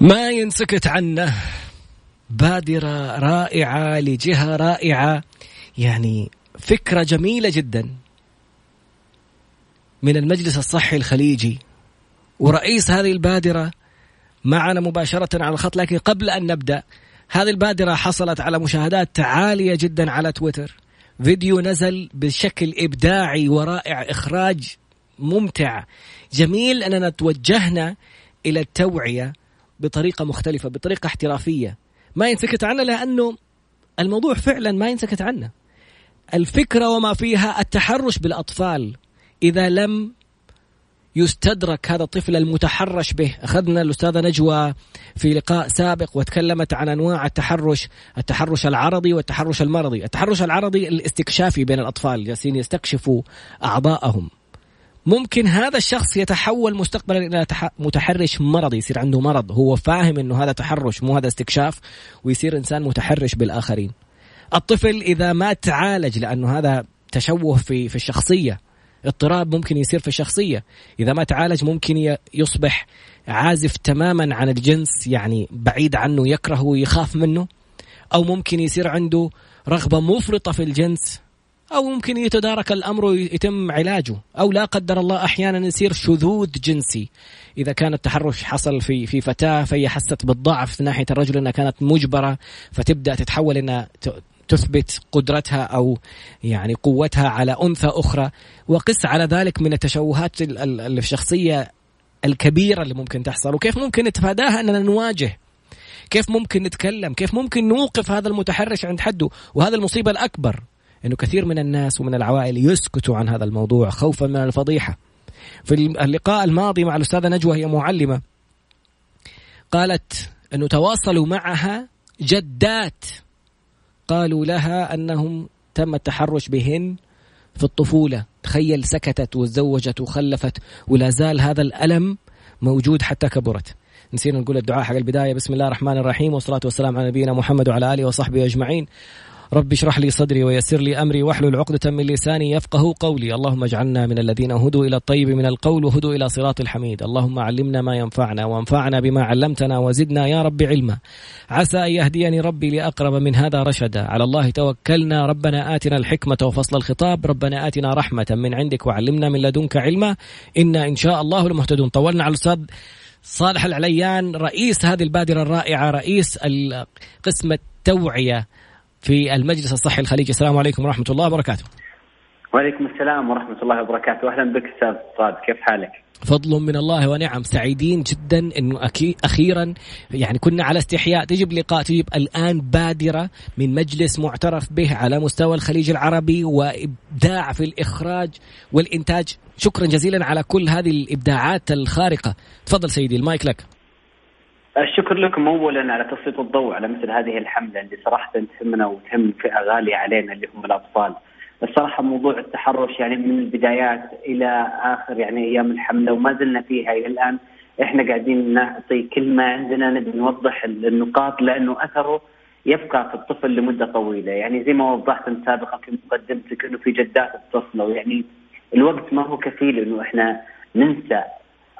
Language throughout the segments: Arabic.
ما ينسكت عنه. بادرة رائعة لجهة رائعة. يعني فكرة جميلة جدا. من المجلس الصحي الخليجي. ورئيس هذه البادرة معنا مباشرة على الخط لكن قبل أن نبدأ هذه البادرة حصلت على مشاهدات عالية جدا على تويتر. فيديو نزل بشكل إبداعي ورائع إخراج ممتع. جميل أننا توجهنا إلى التوعية بطريقة مختلفة بطريقة احترافية. ما ينسكت عنه لأنه الموضوع فعلا ما ينسكت عنه. الفكرة وما فيها التحرش بالأطفال. إذا لم يستدرك هذا الطفل المتحرش به أخذنا الأستاذة نجوى في لقاء سابق وتكلمت عن أنواع التحرش التحرش العرضي والتحرش المرضي. التحرش العرضي الاستكشافي بين الأطفال جالسين يستكشفوا أعضاءهم. ممكن هذا الشخص يتحول مستقبلا إلى متحرش مرضي يصير عنده مرض. هو فاهم إنه هذا تحرش مو هذا استكشاف ويصير إنسان متحرش بالآخرين. الطفل إذا ما تعالج لأنه هذا تشوه في في الشخصية. اضطراب ممكن يصير في الشخصية. إذا ما تعالج ممكن يصبح عازف تماما عن الجنس يعني بعيد عنه يكرهه ويخاف منه. أو ممكن يصير عنده رغبة مفرطة في الجنس. أو ممكن يتدارك الأمر ويتم علاجه أو لا قدر الله أحيانا يصير شذوذ جنسي. إذا كان التحرش حصل في في فتاة فهي حست بالضعف من ناحية الرجل إنها كانت مجبرة فتبدأ تتحول إنها تثبت قدرتها أو يعني قوتها على أنثى أخرى. وقس على ذلك من التشوهات الشخصية الكبيرة اللي ممكن تحصل. وكيف ممكن نتفاداها أننا نواجه؟ كيف ممكن نتكلم؟ كيف ممكن نوقف هذا المتحرش عند حده؟ وهذا المصيبة الأكبر. إنه كثير من الناس ومن العوائل يسكتوا عن هذا الموضوع خوفا من الفضيحة. في اللقاء الماضي مع الأستاذة نجوى هي معلمة قالت إنه تواصلوا معها جدات. قالوا لها أنهم تم التحرش بهن في الطفولة. تخيل سكتت وتزوجت وخلفت ولا زال هذا الألم موجود حتى كبرت. نسينا نقول الدعاء حق البداية. بسم الله الرحمن الرحيم والصلاة والسلام على نبينا محمد وعلى آله وصحبه أجمعين. رب اشرح لي صدري ويسر لي أمري واحلل عقدة من لساني يفقه قولي، اللهم اجعلنا من الذين هدوا إلى الطيب من القول وهدوا إلى صراط الحميد، اللهم علمنا ما ينفعنا وانفعنا بما علمتنا وزدنا يا رب علما. عسى أن يهديني ربي لأقرب من هذا رشدا، على الله توكلنا، ربنا آتنا الحكمة وفصل الخطاب، ربنا آتنا رحمة من عندك وعلمنا من لدنك علما، إنا إن شاء الله لمهتدون. طولنا على الأستاذ صالح العليان رئيس هذه البادرة الرائعة رئيس قسم التوعية. في المجلس الصحي الخليجي. السلام عليكم ورحمة الله وبركاته. وعليكم السلام ورحمة الله وبركاته. أهلا بك أستاذ صاد كيف حالك؟ فضل من الله ونعم. سعيدين جدا انه أخيرا. يعني كنا على استحياء. تجيب لقاء تجيب الآن بادرة من مجلس معترف به على مستوى الخليج العربي وإبداع في الإخراج والإنتاج. شكرا جزيلا على كل هذه الإبداعات الخارقة. تفضل سيدي المايك لك. الشكر لكم اولا على تسليط الضوء على مثل هذه الحملة اللي صراحة تهمنا وتهم فئة غالية علينا اللي هم الأطفال. الصراحة موضوع التحرش يعني من البدايات إلى آخر يعني أيام الحملة وما زلنا فيها إلى الآن إحنا قاعدين نعطي كل ما عندنا نبي نوضح النقاط لأنه أثره يبقى في الطفل لمدة طويلة، يعني زي ما وضحت انت سابقا في مقدمتك إنه في جدات اتصلوا يعني الوقت ما هو كفيل إنه إحنا ننسى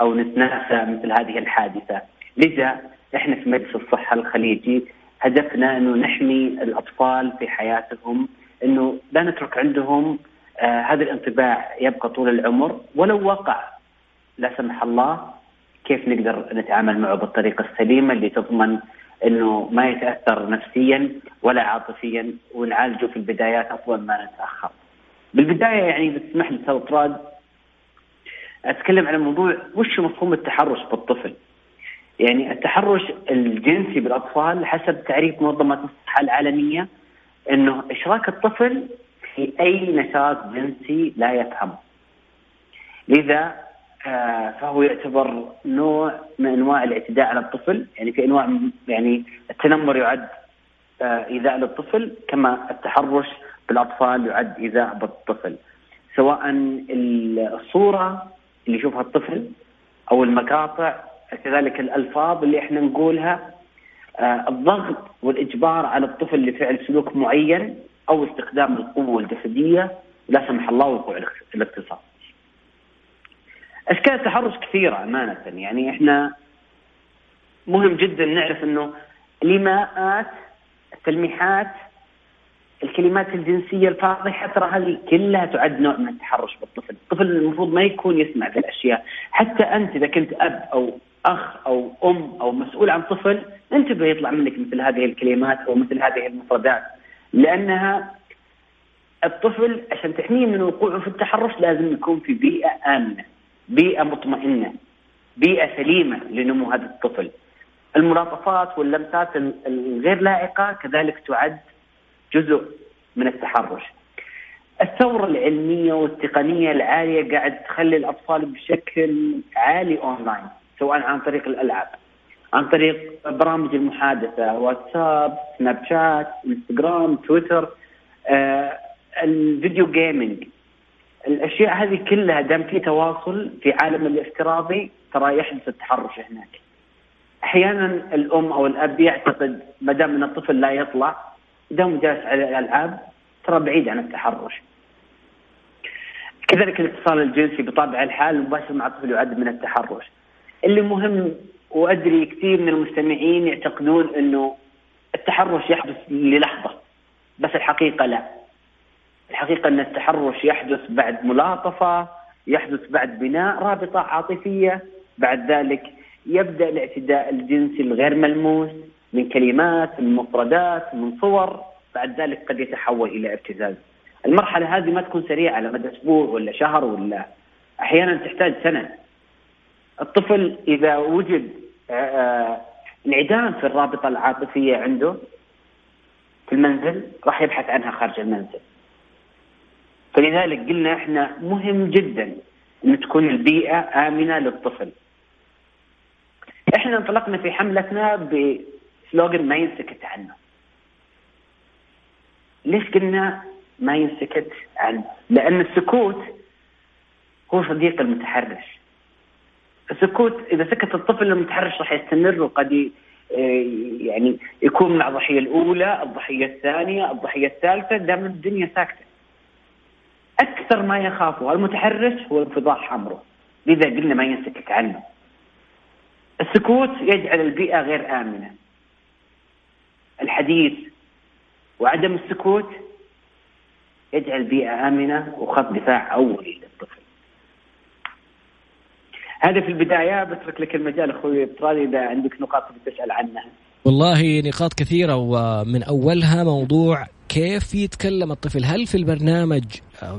أو نتناسى مثل هذه الحادثة. لذا إحنا في مجلس الصحة الخليجي هدفنا إنه نحمي الأطفال في حياتهم إنه لا نترك عندهم آه هذا الانطباع يبقى طول العمر ولو وقع لا سمح الله كيف نقدر نتعامل معه بالطريقة السليمة اللي تضمن إنه ما يتأثر نفسيا ولا عاطفيا ونعالجه في البدايات افضل ما نتأخر. بالبداية يعني بتسمح لي أستاذ أتكلم عن موضوع وش مفهوم التحرش بالطفل؟ يعني التحرش الجنسي بالأطفال حسب تعريف منظمة الصحة العالمية إنه إشراك الطفل في أي نشاط جنسي لا يفهمه. لذا آه فهو يعتبر نوع من أنواع الاعتداء على الطفل، يعني في أنواع يعني التنمر يعد آه إيذاء للطفل كما التحرش بالأطفال يعد إيذاء بالطفل. سواء الصورة اللي يشوفها الطفل أو المقاطع كذلك الألفاظ اللي إحنا نقولها آه الضغط والإجبار على الطفل لفعل سلوك معين أو استخدام القوة الجسدية لا سمح الله وقوع الاغتصاب. أشكال التحرش كثيرة أمانة. يعني إحنا مهم جدا نعرف إنه الايماءات التلميحات الكلمات الجنسية الفاضحة ترى هذه كلها تعد نوع من التحرش بالطفل، الطفل المفروض ما يكون يسمع ذي الأشياء، حتى أنت إذا كنت أب أو أخ أو أم أو مسؤول عن طفل انتبه يطلع منك مثل هذه الكلمات أو مثل هذه المفردات لأنها الطفل عشان تحميه من وقوعه في التحرش لازم يكون في بيئة آمنة، بيئة مطمئنة، بيئة سليمة لنمو هذا الطفل. الملاطفات واللمسات الغير لائقة كذلك تعد جزء من التحرش. الثورة العلمية والتقنية العالية قاعد تخلي الأطفال بشكل عالي أونلاين سواء عن طريق الألعاب عن طريق برامج المحادثة واتساب سناب شات إنستغرام تويتر آه الفيديو جيمنج الأشياء هذه كلها دام في تواصل في عالم الافتراضي ترى يحدث التحرش هناك. أحيانا الأم أو الأب يعتقد ما دام إن الطفل لا يطلع دام جالس على الألعاب ترى بعيد عن التحرش. كذلك الاتصال الجنسي بطبع الحال المباشر مع الطفل يعد من التحرش. اللي مهم وأدري كثير من المستمعين يعتقدون إنه التحرش يحدث للحظة بس الحقيقة لا. الحقيقة إن التحرش يحدث بعد ملاطفة يحدث بعد بناء رابطة عاطفية بعد ذلك يبدأ الاعتداء الجنسي الغير ملموس من كلمات من مفردات من صور بعد ذلك قد يتحول إلى ابتزاز. المرحلة هذه ما تكون سريعة على مدى أسبوع ولا شهر ولا أحيانا تحتاج سنة. الطفل إذا وجد آه، آه، انعدام في الرابطة العاطفية عنده في المنزل راح يبحث عنها خارج المنزل. فلذلك قلنا إحنا مهم جدا إن تكون البيئة آمنة للطفل. إحنا انطلقنا في حملتنا بسلوغن ما ينسكت عنه. ليش قلنا ما ينسكت عنه؟ لأن السكوت هو صديق المتحرش. السكوت إذا سكت الطفل المتحرش راح يستمر وقد يعني يكون مع الضحية الأولى، الضحية الثانية، الضحية الثالثة دام الدنيا ساكتة. أكثر ما يخافه المتحرش هو انفضاح أمره، لذا قلنا ما ينسكت عنه. السكوت يجعل البيئة غير آمنة. الحديث وعدم السكوت يجعل البيئة آمنة وخط دفاع اولي للطفل. هذا في البداية بترك لك المجال أخوي افتراضي إذا عندك نقاط تسال عنها. والله نقاط كثيرة ومن أولها موضوع كيف يتكلم الطفل هل في البرنامج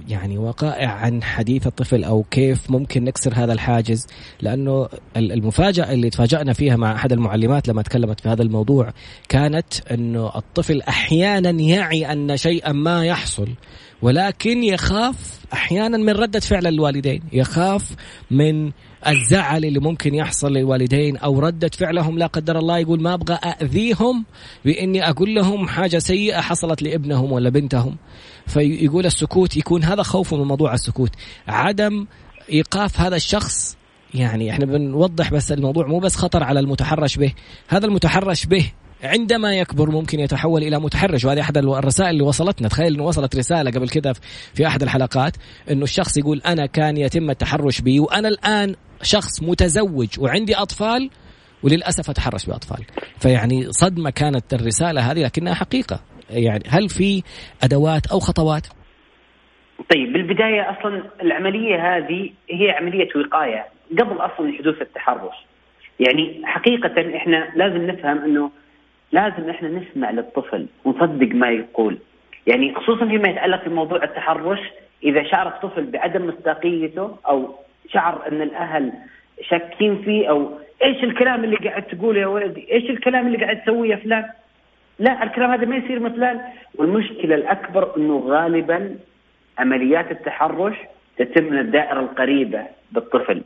يعني وقائع عن حديث الطفل أو كيف ممكن نكسر هذا الحاجز لأنه المفاجأة اللي تفاجأنا فيها مع أحد المعلمات لما تكلمت في هذا الموضوع كانت إنه الطفل أحيانا يعي أن شيئا ما يحصل ولكن يخاف أحيانا من ردة فعل الوالدين يخاف من الزعل اللي ممكن يحصل للوالدين أو ردة فعلهم لا قدر الله يقول ما أبغى اذيهم بإني أقول لهم حاجة سيئة حصلت لابنهم ولا بنتهم. فيقول السكوت يكون هذا خوفه من موضوع السكوت. عدم إيقاف هذا الشخص يعني إحنا بنوضح بس الموضوع مو بس خطر على المتحرش به. هذا المتحرش به عندما يكبر ممكن يتحول إلى متحرش وهذه أحد الرسائل اللي وصلتنا. تخيل إنه وصلت رسالة قبل كذا في أحد الحلقات إنه الشخص يقول أنا كان يتم التحرش بي وأنا الآن شخص متزوج وعندي أطفال وللأسف أتحرش بأطفال. فيعني صدمة كانت الرسالة هذه لكنها حقيقة. يعني هل في أدوات أو خطوات؟ طيب بالبداية أصلا العملية هذه هي عملية وقاية قبل أصلا حدوث التحرش. يعني حقيقة إحنا لازم نفهم إنه لازم إحنا نسمع للطفل ونصدق ما يقول. يعني خصوصا فيما يتعلق بموضوع التحرش إذا شعر الطفل بعدم مصداقيته أو شعر أن الأهل شاكين فيه أو إيش الكلام اللي قاعد تقوله يا ولدي؟ إيش الكلام اللي قاعد تسويه يا فلان؟ لا الكلام هذا ما يصير مثلا والمشكلة الأكبر إنه غالبا عمليات التحرش تتم من الدائرة القريبة بالطفل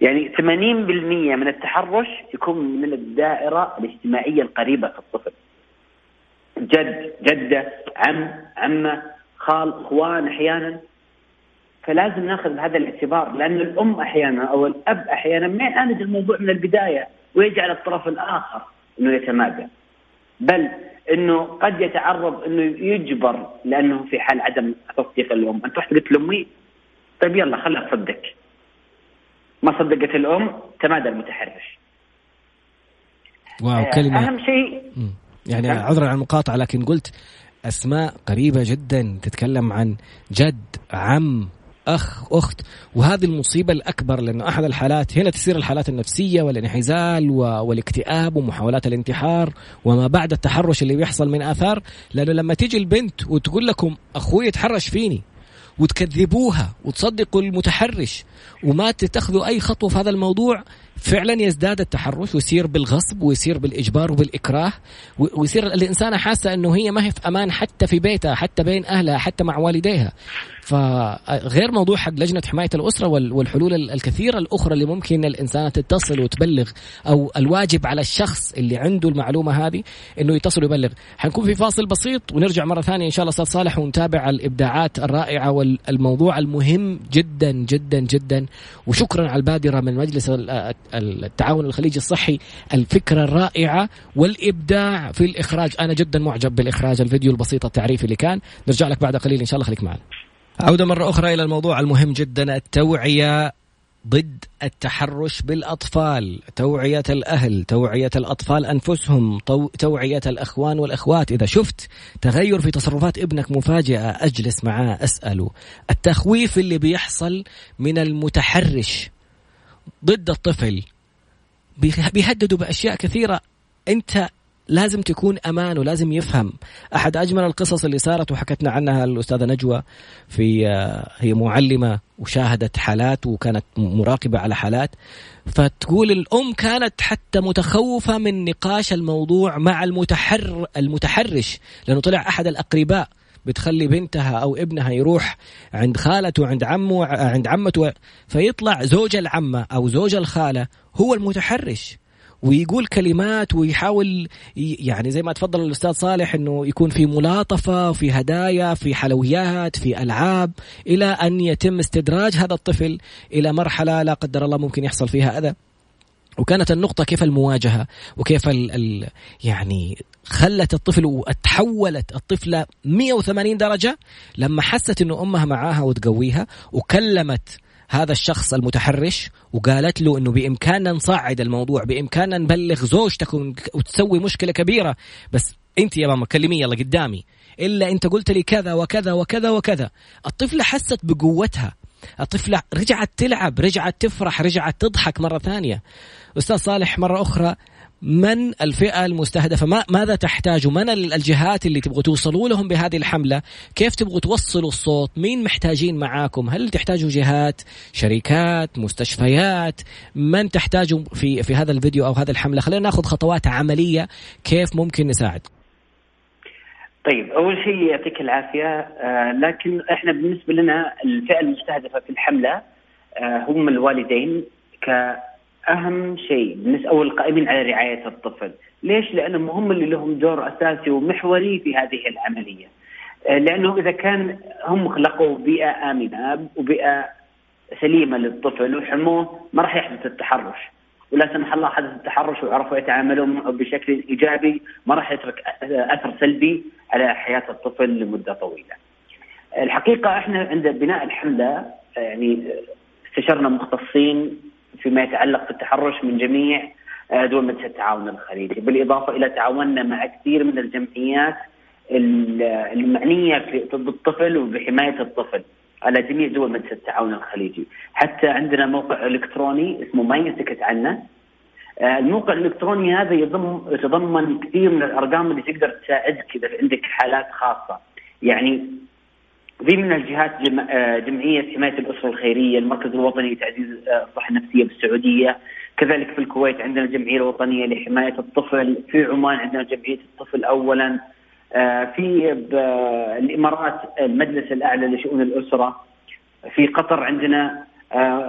يعني 80% من التحرش يكون من الدائرة الاجتماعية القريبة في الطفل جد جدة عم عمة خال إخوان أحيانا فلازم ناخذ بهذا الاعتبار لأن الأم أحيانا أو الأب أحيانا ما يعالج الموضوع من البداية ويجعل الطرف الآخر إنه يتمادى. بل إنه قد يتعرض إنه يجبر لأنه في حال عدم تصديق الأم. أنت رحت قلت لأمي طيب يلا خلها تصدق. ما صدقت الأم تمادى المتحرش. واو كلمة. أهم شيء يعني. عذرا عن المقاطعة لكن قلت أسماء قريبة جدا تتكلم عن جد عم أخ أخت. وهذه المصيبة الأكبر لأنه أحد الحالات هنا تصير الحالات النفسية والانعزال والاكتئاب ومحاولات الانتحار وما بعد التحرش اللي بيحصل من آثار. لأنه لما تيجي البنت وتقول لكم أخوي تحرش فيني. وتكذبوها وتصدقوا المتحرش وما تتخذوا أي خطوة في هذا الموضوع فعلا يزداد التحرش ويصير بالغصب ويصير بالإجبار وبالإكراه ويصير الانسانه حاسة إنه هي ما هي في أمان حتى في بيتها حتى بين أهلها حتى مع والديها. فغير موضوع حق لجنة حماية الأسرة والحلول الكثيرة الأخرى اللي ممكن الانسانه تتصل وتبلغ أو الواجب على الشخص اللي عنده المعلومة هذه إنه يتصل ويبلغ. حنكون في فاصل بسيط ونرجع مرة ثانية إن شاء الله أستاذ صالح ونتابع الإبداعات الرائعة والموضوع المهم جدا جدا جدا. وشكرا على البادرة من مجلس التعاون الخليجي الصحي الفكرة الرائعة والإبداع في الإخراج. أنا جدا معجب بالإخراج الفيديو البسيط التعريفي اللي كان. نرجع لك بعد قليل إن شاء الله خليك معنا. عودة مرة أخرى إلى الموضوع المهم جدا التوعية ضد التحرش بالأطفال. توعية الأهل توعية الأطفال أنفسهم توعية الأخوان والأخوات. إذا شفت تغير في تصرفات ابنك مفاجئة أجلس معاه أسأله. التخويف اللي بيحصل من المتحرش. ضد الطفل. بيهددوا بأشياء كثيرة. أنت لازم تكون أمان ولازم يفهم. أحد أجمل القصص اللي صارت وحكتنا عنها الأستاذة نجوى في آه، هي معلمة وشاهدت حالات وكانت مراقبة على حالات. فتقول الأم كانت حتى متخوفة من نقاش الموضوع مع المتحر المتحرش لأنه طلع أحد الأقرباء. بتخلي بنتها أو ابنها يروح عند خالته عند عمه عند عمته. فيطلع زوج العمة أو زوج الخالة هو المتحرش ويقول كلمات ويحاول يعني زي ما تفضل الأستاذ صالح إنه يكون في ملاطفة في هدايا في حلويات في ألعاب إلى أن يتم استدراج هذا الطفل إلى مرحلة لا قدر الله ممكن يحصل فيها أذى. وكانت النقطة كيف المواجهة وكيف ال ال يعني خلت الطفل وتحولت الطفلة 180 درجة لما حست إنه أمها معاها وتقويها وكلمت هذا الشخص المتحرش وقالت له إنه بإمكاننا نصعد الموضوع بإمكاننا نبلغ زوجتك وتسوي مشكلة كبيرة بس أنت يا ماما كلمي يلا قدامي إلا أنت قلت لي كذا وكذا وكذا وكذا. الطفلة حست بقوتها الطفلة رجعت تلعب رجعت تفرح رجعت تضحك مرة ثانية. أستاذ صالح مرة أخرى من الفئة المستهدفة؟ ما ماذا تحتاجوا من الجهات اللي تبغوا توصلوا لهم بهذه الحملة؟ كيف تبغوا توصلوا الصوت؟ مين محتاجين معاكم؟ هل تحتاجوا جهات شركات مستشفيات؟ من تحتاجوا في في هذا الفيديو أو هذه الحملة؟ خلينا ناخذ خطوات عملية كيف ممكن نساعد. طيب أول شيء يعطيك العافية آه لكن إحنا بالنسبة لنا الفئة المستهدفه في الحملة آه هم الوالدين ك اهم شيء أو القائمين على رعاية الطفل، ليش؟ لأنهم هم اللي لهم دور أساسي ومحوري في هذه العملية. آه، لأنه إذا كان هم خلقوا بيئة آمنة وبيئة سليمة للطفل وحموه ما راح يحدث التحرش. ولا سمح الله حدث التحرش وعرفوا يتعاملون بشكل إيجابي ما راح يترك أثر سلبي على حياة الطفل لمدة طويلة. الحقيقة إحنا عند بناء الحملة يعني استشرنا مختصين فيما يتعلق بالتحرش من جميع آه، دول مجلس التعاون الخليجي بالإضافة إلى تعاوننا مع كثير من الجمعيات المعنية بالطفل وبحماية الطفل على جميع دول مجلس التعاون الخليجي. حتى عندنا موقع إلكتروني اسمه ما ينسكت عنه آه، الموقع الإلكتروني هذا يضم يتضمن كثير من الأرقام اللي تقدر تساعدك إذا عندك حالات خاصة. يعني في من الجهات آه، جمعية حماية الأسرة الخيرية المركز الوطني لتعزيز الصحة النفسية بالسعودية. كذلك في الكويت عندنا الجمعية الوطنية لحماية الطفل. في عمان عندنا جمعية الطفل أولا. آه، في الإمارات المجلس الأعلى لشؤون الأسرة في قطر عندنا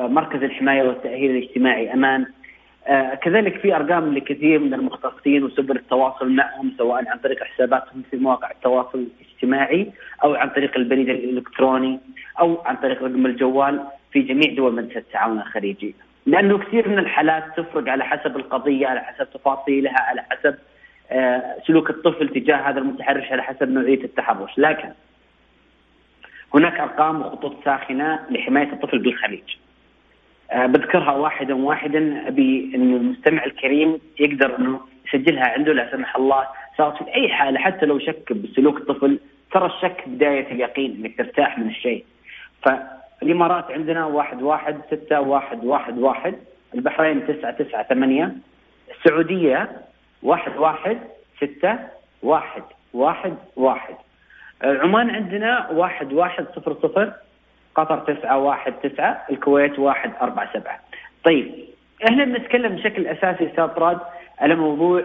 مركز الحماية والتأهيل الاجتماعي أمان آه كذلك في أرقام لكثير من المختصين وسبل التواصل معهم سواء عن طريق حساباتهم في مواقع التواصل الاجتماعي أو عن طريق البريد الإلكتروني أو عن طريق رقم الجوال في جميع دول مجلس التعاون الخليجي. لأنه كثير من الحالات تفرق على حسب القضية، على حسب تفاصيلها، على حسب آه سلوك الطفل تجاه هذا المتحرش، على حسب نوعية التحرش، لكن هناك أرقام وخطوط ساخنة لحماية الطفل بالخليج. آه، بذكرها واحدا واحدا أبي انه المستمع الكريم يقدر أنه يسجلها عنده لا سمح الله صارت في أي حالة حتى لو شك بسلوك الطفل ترى الشك بداية اليقين أنك ترتاح من الشيء. فالإمارات عندنا واحد واحد ستة واحد واحد واحد البحرين تسعة تسعة ثمانية السعودية واحد واحد ستة واحد واحد واحد. عمان عندنا واحد واحد صفر صفر قطر تسعة واحد تسعة الكويت واحد أربعة سبعة. طيب إحنا بنتكلم بشكل أساسي أستاذ طراد على موضوع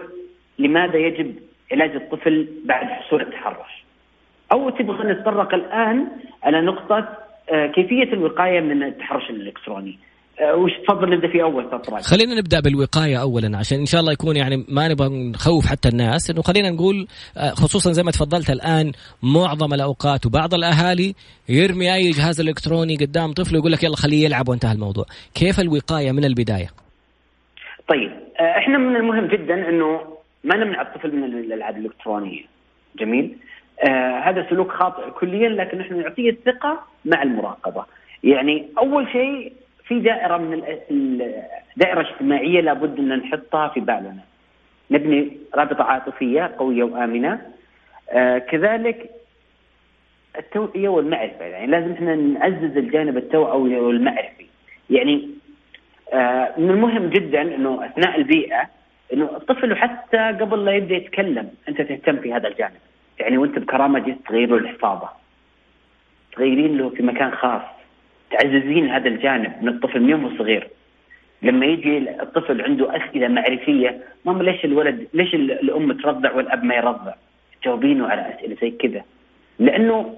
لماذا يجب علاج الطفل بعد حصول التحرش. أو تبغى نتطرق الآن على نقطة آه، كيفية الوقاية من التحرش الإلكتروني. آه، وش تفضل نبدا في أول تطرق خلينا نبدأ بالوقاية اولا عشان إن شاء الله يكون يعني ما نبغى نخوف حتى الناس إنه خلينا نقول آه، خصوصا زي ما تفضلت الآن معظم الأوقات وبعض الأهالي يرمي أي جهاز إلكتروني قدام طفله ويقول لك يلا خليه يلعب وانتهى الموضوع. كيف الوقاية من البداية؟ طيب آه، إحنا من المهم جدا إنه ما نمنع الطفل من الألعاب الإلكترونية. جميل؟ آه هذا سلوك خاطئ كليا لكن إحنا نعطيه الثقة مع المراقبة. يعني أول شيء في دائرة من دائرة اجتماعية لابد أن نحطها في بالنا. نبني رابطة عاطفية قوية وآمنة. آه كذلك التوعية والمعرفة. يعني لازم إحنا نعزز الجانب التوعوي والمعرفي. يعني آه من المهم جدا إنه أثناء البيئة إنه الطفل حتى قبل لا يبدأ يتكلم أنت تهتم في هذا الجانب. يعني وأنت بكرامة جيت تغير له الحفاظة. تغيرين له في مكان خاص. تعززين هذا الجانب من الطفل من يوم صغير. لما يجي الطفل عنده أسئلة معرفية ماما ليش الولد ليش الأم ترضع والأب ما يرضع؟ تجاوبينه على أسئلة زي كذا. لأنه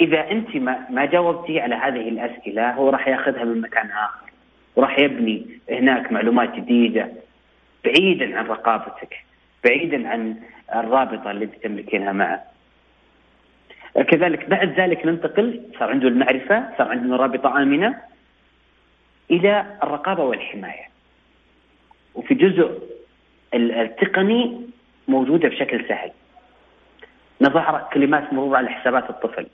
إذا أنت ما ما جاوبتي على هذه الأسئلة هو راح ياخذها من مكان آخر. وراح يبني هناك معلومات جديدة بعيدا عن رقابتك بعيدا عن الرابطة اللي انت تملكينها معه. كذلك بعد ذلك ننتقل صار عنده المعرفة صار عندنا رابطة آمنة إلى الرقابة والحماية. وفي جزء التقني موجودة بشكل سهل. نضع كلمات مرور على حسابات الطفل.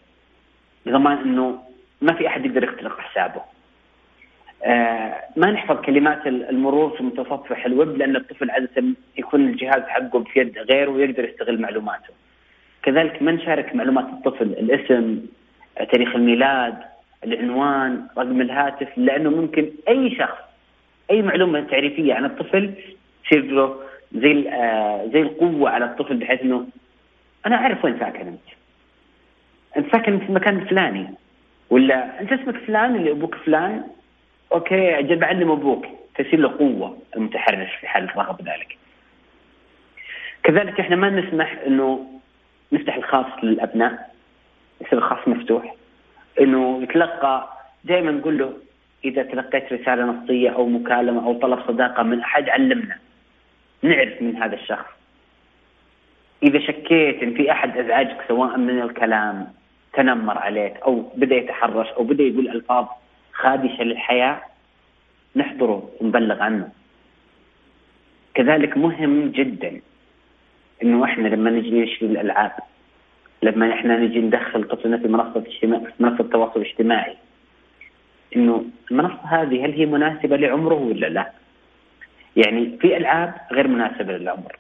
بضمان أنه ما في أحد يقدر يخترق حسابه. آه ما نحفظ كلمات المرور في متصفح الويب لأن الطفل عادة يكون الجهاز حقه في يد غيره ويقدر يستغل معلوماته. كذلك ما نشارك معلومات الطفل الاسم تاريخ الميلاد العنوان رقم الهاتف لأنه ممكن أي شخص أي معلومة تعريفية عن الطفل تصير له زي آه، زي القوة على الطفل بحيث إنه أنا أعرف وين ساكن أنت. أنت ساكن في المكان الفلاني ولا أنت اسمك فلان اللي أبوك فلان؟ أوكي أجل بعلم أبوك. تصير له قوة المتحرش في حال رغب ذلك. كذلك إحنا ما نسمح إنه نفتح الخاص للأبناء يصير الخاص مفتوح. إنه يتلقى دائما نقول له إذا تلقيت رسالة نصية أو مكالمة أو طلب صداقة من أحد علمنا. نعرف من هذا الشخص. إذا شكيت إن في أحد أزعجك سواء من الكلام تنمر عليك أو بدأ يتحرش أو بدأ يقول ألفاظ خادشة للحياة نحضره ونبلغ عنه. كذلك مهم جدا إنه إحنا لما نجي نشري الألعاب لما إحنا نجي ندخل طفلنا في منصة اجتماع منصة التواصل الاجتماعي إنه المنصة هذه هل هي مناسبة لعمره ولا لا؟ يعني في ألعاب غير مناسبة للعمر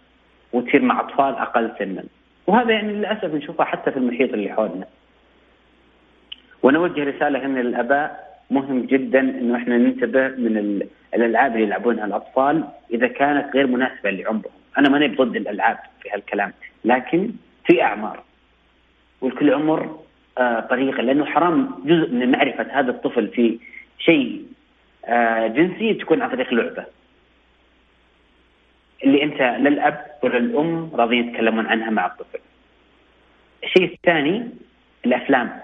وتصير مع أطفال أقل سنا وهذا يعني للأسف نشوفها حتى في المحيط اللي حولنا. ونوجه رسالة هنا للأباء مهم جدا إنه إحنا ننتبه من الألعاب اللي يلعبونها الأطفال إذا كانت غير مناسبة لعمرهم. أنا ماني ضد الألعاب في هالكلام لكن في أعمار. ولكل عمر آه طريقة لأنه حرام جزء من معرفة هذا الطفل في شيء آه جنسي تكون عن طريق لعبة. اللي أنت لا الأب ولا الأم راضيين يتكلمون عنها مع الطفل. الشيء الثاني الأفلام.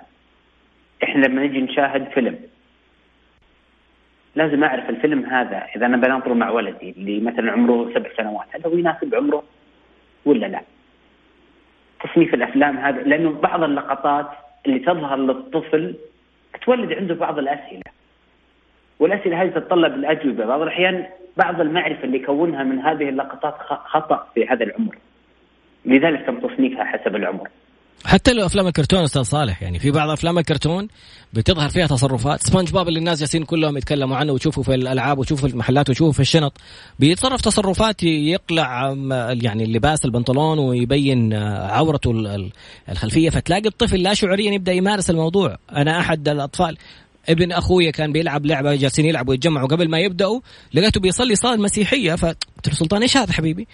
إحنا لما نجي نشاهد فيلم لازم أعرف الفيلم هذا إذا أنا بناظره مع ولدي اللي مثلا عمره سبع سنوات هل هو يناسب عمره ولا لا؟ تصنيف الأفلام هذا لأنه بعض اللقطات اللي تظهر للطفل تولد عنده بعض الأسئلة. والأسئلة هذه تتطلب الأجوبة. بعض الأحيان بعض المعرفة اللي يكونها من هذه اللقطات خطأ في هذا العمر. لذلك تم تصنيفها حسب العمر. حتى لو أفلام الكرتون أستاذ صالح يعني في بعض أفلام الكرتون بتظهر فيها تصرفات. سبونج باب اللي الناس جالسين كلهم يتكلموا عنه وتشوفوا في الألعاب وتشوفوا في المحلات وتشوفوا في الشنط بيتصرف تصرفات يقلع يعني اللباس البنطلون ويبين عورته الخلفية. فتلاقي الطفل لا شعوريا يبدأ يمارس الموضوع. أنا أحد الأطفال. ابن اخويا كان بيلعب لعبة جالسين يلعبوا يتجمعوا. قبل ما يبدأوا لقيته بيصلي صلاة مسيحية. فقلت له سلطان إيش هذا حبيبي؟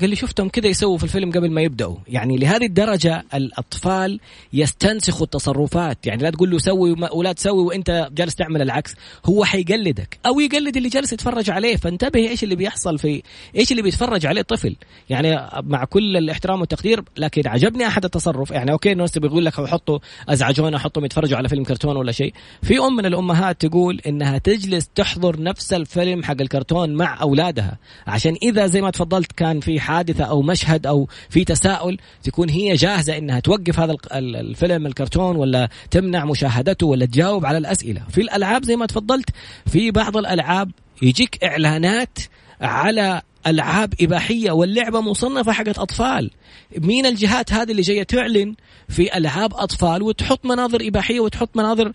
قال لي شفتهم كذا يسووا في الفيلم قبل ما يبدأوا. يعني لهذه الدرجة الأطفال يستنسخوا التصرفات. يعني لا تقول له سوي ولا تسوي وأنت جالس تعمل العكس. هو حيقلدك. أو يقلد اللي جالس يتفرج عليه. فانتبه إيش اللي بيحصل في إيش اللي بيتفرج عليه الطفل. يعني مع كل الاحترام والتقدير لكن عجبني أحد التصرف. يعني أوكي الناس بيقول لك حطوا أزعجونا حطوا يتفرجوا على فيلم كرتون ولا شيء. في أم من الأمهات تقول إنها تجلس تحضر نفس الفيلم حق الكرتون مع أولادها. عشان إذا زي ما تفضلت كان في حادثة أو مشهد أو في تساؤل تكون هي جاهزة إنها توقف هذا الفيلم الكرتون ولا تمنع مشاهدته ولا تجاوب على الأسئلة. في الألعاب زي ما تفضلت في بعض الألعاب يجيك إعلانات على ألعاب إباحية واللعبة مصنفة حقت أطفال. مين الجهات هذه اللي جاية تعلن في ألعاب أطفال وتحط مناظر إباحية وتحط مناظر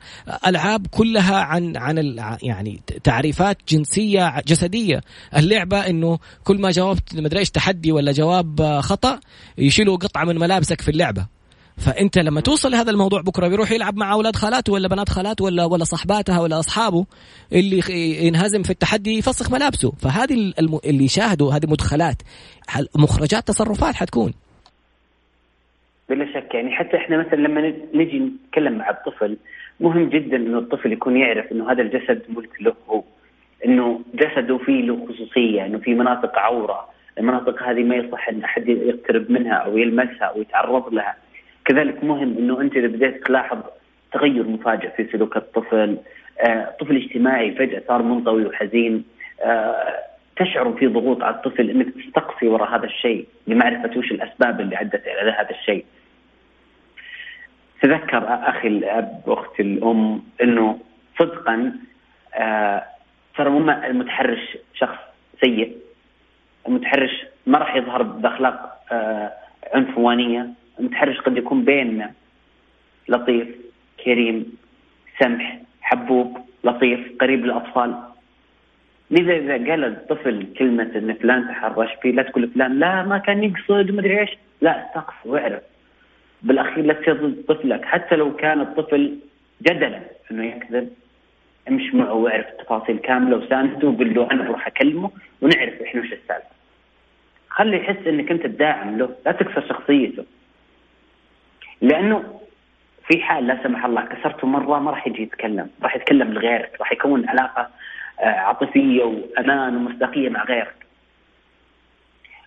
ألعاب كلها عن عن يعني تعريفات جنسية جسدية. اللعبة إنه كل ما جاوبت مدري إيش تحدي ولا جواب خطأ يشيلوا قطعة من ملابسك في اللعبة. فأنت لما توصل لهذا الموضوع بكرة بيروح يلعب مع أولاد خالاته ولا بنات خالاته ولا ولا صحباتها ولا أصحابه اللي ينهزم في التحدي يفسخ ملابسه. فهذه اللي يشاهدوا هذه مدخلات مخرجات تصرفات حتكون. بلا شك يعني حتى إحنا مثلا لما نجي نتكلم مع الطفل مهم جدا إنه الطفل يكون يعرف إنه هذا الجسد ملك له هو إنه جسده فيه له خصوصية إنه في مناطق عورة المناطق هذه ما يصح إن أحد يقترب منها أو يلمسها أو يتعرض لها. كذلك مهم إنه أنت إذا بديت تلاحظ تغير مفاجئ في سلوك الطفل آه، طفل اجتماعي فجأة صار منطوي وحزين آه، تشعر في ضغوط على الطفل إنك تستقصي وراء هذا الشيء لمعرفة وش الأسباب اللي أدت إلى هذا الشيء. تذكر أخي الأب واختي الأم إنه صدقا آه ترى مو المتحرش شخص سيء المتحرش ما راح يظهر بأخلاق آه عنفوانية المتحرش قد يكون بيننا لطيف كريم سمح حبوب لطيف قريب للأطفال لذا إذا قال الطفل كلمة إن فلان تحرش فيه لا تقول فلان لا ما كان يقصد مدري إيش لا استقص واعرف بالأخير لا تصير ضد طفلك حتى لو كان الطفل جدلا إنه يكذب امش معه واعرف التفاصيل كاملة وسانده وقول له أنا بروح أكلمه ونعرف إحنا وش السالفة. خليه يحس إنك أنت الداعم له، لا تكسر شخصيته. لأنه في حال لا سمح الله كسرته مرة ما راح يجي يتكلم، راح يتكلم لغيرك، راح يكون علاقة آه، عاطفية وأمان ومصداقية مع غيرك.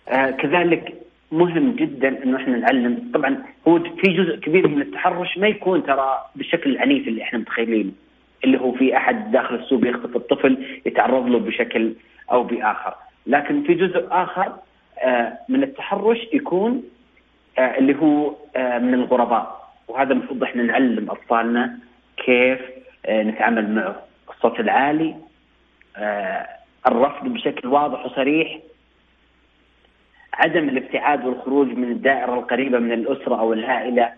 آه، كذلك مهم جدا إنه إحنا نعلم طبعا هو في جزء كبير من التحرش ما يكون ترى بالشكل العنيف اللي إحنا متخيلينه اللي هو في أحد داخل السوق يخطف الطفل يتعرض له بشكل أو بآخر لكن في جزء آخر آه، من التحرش يكون اللي هو آه، من الغرباء. وهذا المفروض إحنا نعلم أطفالنا كيف نتعامل معه. الصوت العالي الرفض بشكل واضح وصريح عدم الابتعاد والخروج من الدائرة القريبة من الأسرة أو العائلة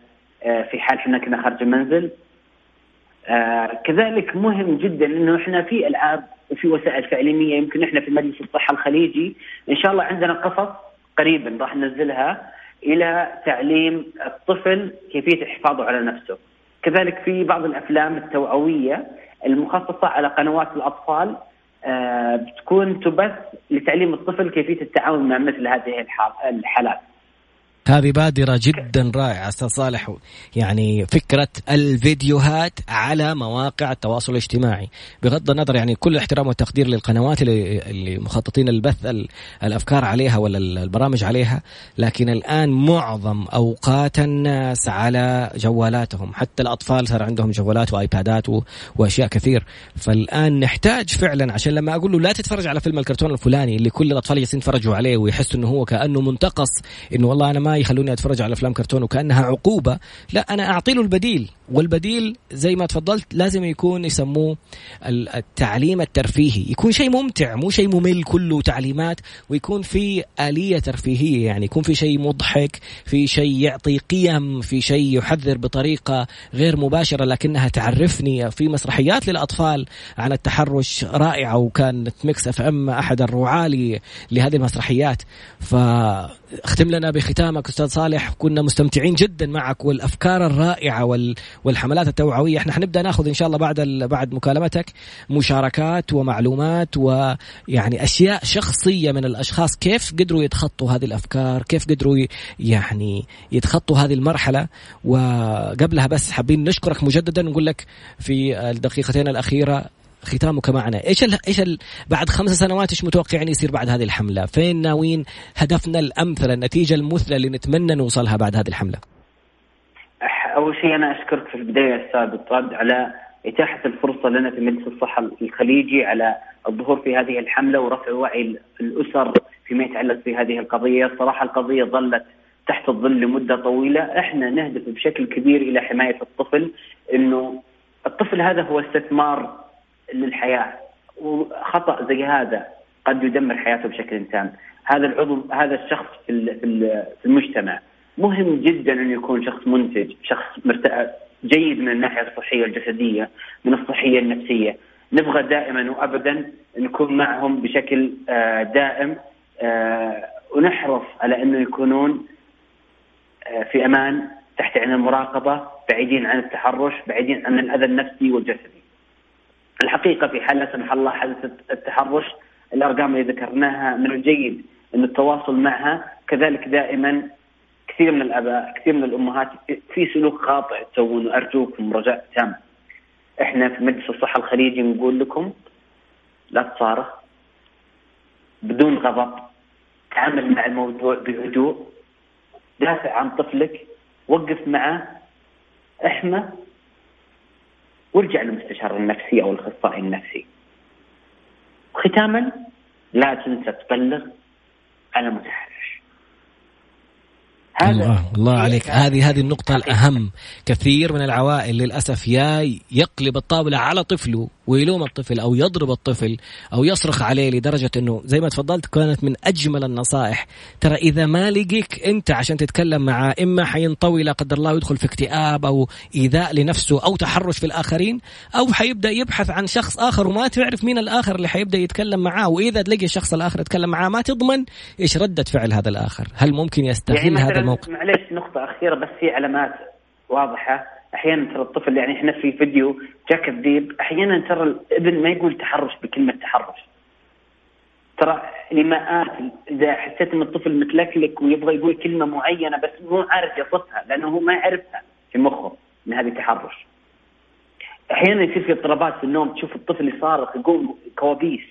آه، في حال إحنا كنا خارج المنزل. آه، كذلك مهم جدا إنه إحنا في ألعاب وفي وسائل تعليمية يمكن إحنا في مجلس الصحة الخليجي. إن شاء الله عندنا قصص قريبا راح ننزلها. إلى تعليم الطفل كيفية حفاظه على نفسه. كذلك في بعض الأفلام التوعوية المخصصة على قنوات الأطفال آه، بتكون تبث لتعليم الطفل كيفية التعامل مع مثل هذه الحالات. هذه بادرة جدا رائعة أستاذ صالح. يعني فكرة الفيديوهات على مواقع التواصل الاجتماعي. بغض النظر يعني كل احترام والتقدير للقنوات اللي, اللي مخططين البث الأفكار عليها ولا البرامج عليها لكن الآن معظم أوقات الناس على جوالاتهم. حتى الأطفال صار عندهم جوالات وآيبادات وأشياء كثير. فالآن نحتاج فعلا عشان لما أقول له لا تتفرج على فيلم الكرتون الفلاني اللي كل الأطفال يتفرجوا عليه ويحسوا أنه هو كأنه منتقص أنه والله أنا ما ما يخلوني أتفرج على أفلام كرتون وكأنها عقوبة. لا أنا اعطي له البديل. والبديل زي ما تفضلت لازم يكون يسموه التعليم الترفيهي. يكون شيء ممتع مو شيء ممل كله تعليمات ويكون في آلية ترفيهية يعني. يكون في شيء مضحك في شيء يعطي قيم في شيء يحذر بطريقة غير مباشرة لكنها تعرفني في مسرحيات للأطفال عن التحرش رائعة وكانت Mix FM أحد الرعاة لهذه المسرحيات. فاختم لنا بختامك أستاذ صالح. كنا مستمتعين جدا معك والأفكار الرائعة والحملات التوعوية. إحنا حنبدأ نأخذ إن شاء الله بعد بعد مكالمتك مشاركات ومعلومات ويعني أشياء شخصية من الأشخاص. كيف قدروا يتخطوا هذه الأفكار؟ كيف قدروا يعني يتخطوا هذه المرحلة؟ وقبلها بس حابين نشكرك مجددا نقول لك في الدقيقتين الأخيرة ختامك معنا. إيش ال إيش ال بعد خمس سنوات إيش متوقعين يصير بعد هذه الحملة؟ فين ناويين هدفنا الأمثل النتيجة المثلى اللي نتمنى نوصلها بعد هذه الحملة؟ أول شيء أنا أشكرك في البداية أستاذ الطرد على إتاحة الفرصة لنا في مجلس الصحه الخليجي على الظهور في هذه الحملة ورفع وعي الأسر فيما يتعلق في هذه القضية، الصراحة القضية ظلت تحت الظل لمدة طويلة، إحنا نهدف بشكل كبير إلى حماية الطفل إنه الطفل هذا هو استثمار للحياة. وخطأ زي هذا قد يدمر حياته بشكل تام، هذا العضو هذا الشخص في في المجتمع. مهم جدا انه يكون شخص منتج، شخص جيد من الناحية الصحية الجسديه، من الصحية النفسية، نبغى دائما وابدا نكون معهم بشكل آه، دائم آه، ونحرص على أنه يكونون آه، في أمان تحت عين المراقبة، بعيدين عن التحرش، بعيدين عن الأذى النفسي والجسدي. الحقيقة في حال لا سمح الله حدث التحرش الأرقام اللي ذكرناها من الجيد إن التواصل معها كذلك دائما كثير من الآباء كثير من الأمهات في سلوك خاطئ تسوونه. أرجوكم رجاء تام. إحنا في مجلس الصحة الخليجي نقول لكم لا تصارخ. بدون غضب. تعامل مع الموضوع بهدوء. دافع عن طفلك. وقف معه. احمى. وارجع للمستشار النفسي أو الأخصائي النفسي. ختاما لا تنسى تبلغ على متحرك هذا الله الله عليك. هذه هذه النقطة الأهم. كثير من العوائل للأسف يا يقلب الطاولة على طفله. ويلوم الطفل أو يضرب الطفل أو يصرخ عليه لدرجة إنه زي ما تفضلت كانت من أجمل النصائح. ترى إذا ما لقيك أنت عشان تتكلم معاه إما حينطوي لا قدر الله ويدخل في اكتئاب أو إيذاء لنفسه أو تحرش في الآخرين أو حيبدأ يبحث عن شخص آخر وما تعرف مين الآخر اللي حيبدأ يتكلم معاه. وإذا تلاقي الشخص الآخر يتكلم معاه ما تضمن إيش رده فعل هذا الآخر. هل ممكن يستغل يعني هذا الموقف؟ معلش نقطة أخيرة بس في علامات واضحة. أحيانا ترى الطفل يعني إحنا في فيديو جاك الذيب أحيانا ترى الابن ما يقول تحرش بكلمة تحرش. ترى لماءات إذا حسيت إن الطفل متلكلك ويبغى يقول كلمة معينة بس مو عارف يصفها لأنه هو ما يعرفها في مخه إن هذه تحرش. أحيانا يصير في اضطرابات في النوم تشوف الطفل يصارخ يقوم كوابيس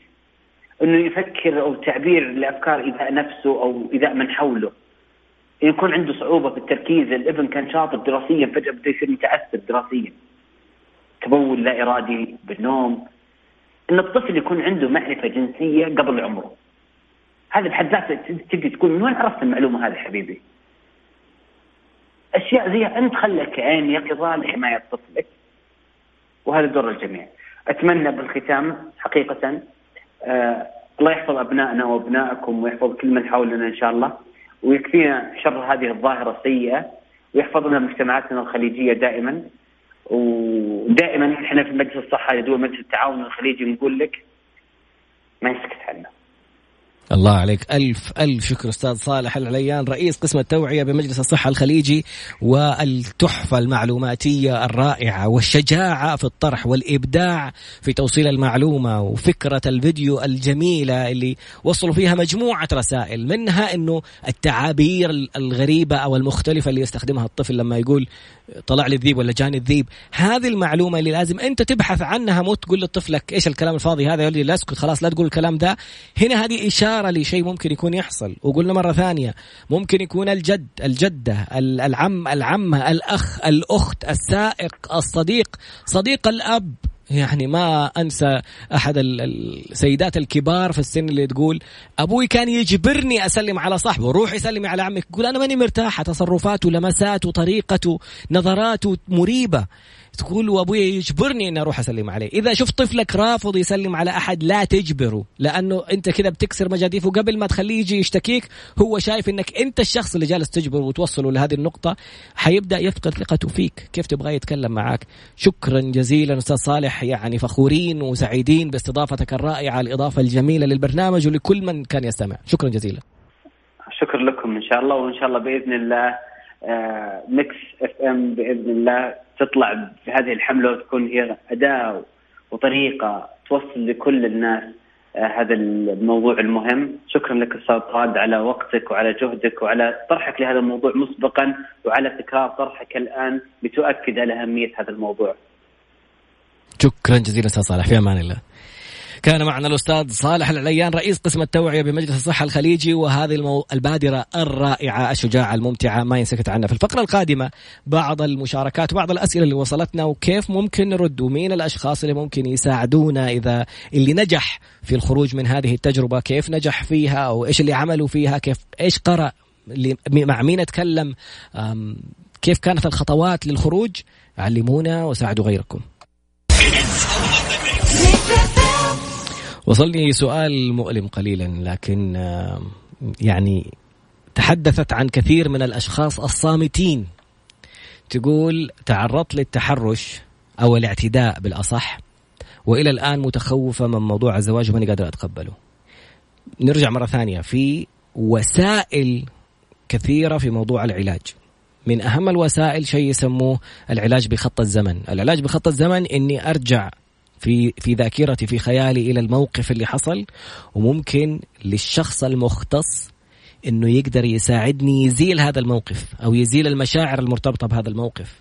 إنه يفكر أو تعبير لأفكار إيذاء نفسه أو إيذاء من حوله. يكون عنده صعوبة في التركيز الابن كان شاطر دراسيا فجأة بدا يصير متعثر دراسيا تبول لا إرادي بالنوم إن الطفل يكون عنده معرفه جنسية قبل عمره هذا بحد ذاته تبي تقول من وين عرفت المعلومة هذه حبيبي؟ أشياء زي أنت خلك عين يقظه لحماية طفلك وهذا دور الجميع. أتمنى بالختام حقيقة آه الله يحفظ أبنائنا وأبنائكم ويحفظ كل من حولنا إن شاء الله. ويكفينا شر هذه الظاهرة السيئة ويحفظ لنا مجتمعاتنا الخليجية دائما. ودائما إحنا في مجلس الصحة لدول مجلس التعاون الخليجي نقول لك ما يسكت عنا الله عليك. ألف ألف شكر أستاذ صالح العليان رئيس قسم التوعية بمجلس الصحة الخليجي والتحفة المعلوماتية الرائعة والشجاعة في الطرح والإبداع في توصيل المعلومة وفكرة الفيديو الجميلة اللي وصلوا فيها مجموعة رسائل منها أنه التعابير الغريبة أو المختلفة اللي يستخدمها الطفل لما يقول طلع لي الذيب ولا جاني الذيب. هذه المعلومة اللي لازم أنت تبحث عنها مو تقول لطفلك إيش الكلام الفاضي هذا يقول لي لا اسكت خلاص لا تقول الكلام ده. هنا هذه إشارة لشيء ممكن يكون يحصل. وقلنا مرة ثانية ممكن يكون الجد الجدة العم العمة الأخ الأخت السائق الصديق صديق الأب. يعني ما أنسى أحد السيدات الكبار في السن اللي تقول أبوي كان يجبرني أسلم على صاحبه روحي سلمي على عمك. يقول أنا ماني مرتاحة تصرفاته لمساته طريقته نظراته مريبة. تقول وابوي يجبرني إني أروح أسلم عليه. إذا شفت طفلك رافض يسلم على أحد لا تجبره. لأنه أنت كذا بتكسر مجاديفه. قبل ما تخليه يجي يشتكيك هو شايف إنك أنت الشخص اللي جالس تجبره وتوصله لهذه النقطة. حيبدأ يفقد ثقته فيك. كيف تبغى يتكلم معك شكرا جزيلا أستاذ صالح. يعني فخورين وسعيدين باستضافتك الرائعة الإضافة الجميلة للبرنامج ولكل من كان يستمع. شكرا جزيلا. شكرا لكم إن شاء الله وإن شاء الله بإذن الله Mix FM بإذن الله تطلع في هذه الحملة وتكون هي أداة وطريقة توصل لكل الناس آه، هذا الموضوع المهم. شكرا لك أستاذ طاد على وقتك وعلى جهدك وعلى طرحك لهذا الموضوع مسبقا وعلى تكرار طرحك الآن بتؤكد على أهمية هذا الموضوع. شكرا جزيلا أستاذ صالح في أمان الله. كان معنا الأستاذ صالح العليان رئيس قسم التوعية بمجلس الصحة الخليجي وهذه المو... البادرة الرائعة الشجاعة الممتعة ما ينسكت عنها. في الفقرة القادمة بعض المشاركات وبعض الأسئلة اللي وصلتنا وكيف ممكن نرد ومين الأشخاص اللي ممكن يساعدونا إذا اللي نجح في الخروج من هذه التجربة كيف نجح فيها أو إيش اللي عملوا فيها كيف إيش قرأ مع مين أتكلم كيف كانت الخطوات للخروج علمونا وساعدوا غيركم. وصلني سؤال مؤلم قليلا لكن يعني تحدثت عن كثير من الأشخاص الصامتين تقول تعرضت للتحرش أو الاعتداء بالأصح وإلى الآن متخوفة من موضوع الزواج وماني قادر أتقبله. نرجع مرة ثانية في وسائل كثيرة في موضوع العلاج. من أهم الوسائل شيء يسموه العلاج بخط الزمن، العلاج بخط الزمن إني أرجع في في ذاكرتي في خيالي إلى الموقف اللي حصل وممكن للشخص المختص إنه يقدر يساعدني يزيل هذا الموقف أو يزيل المشاعر المرتبطة بهذا الموقف.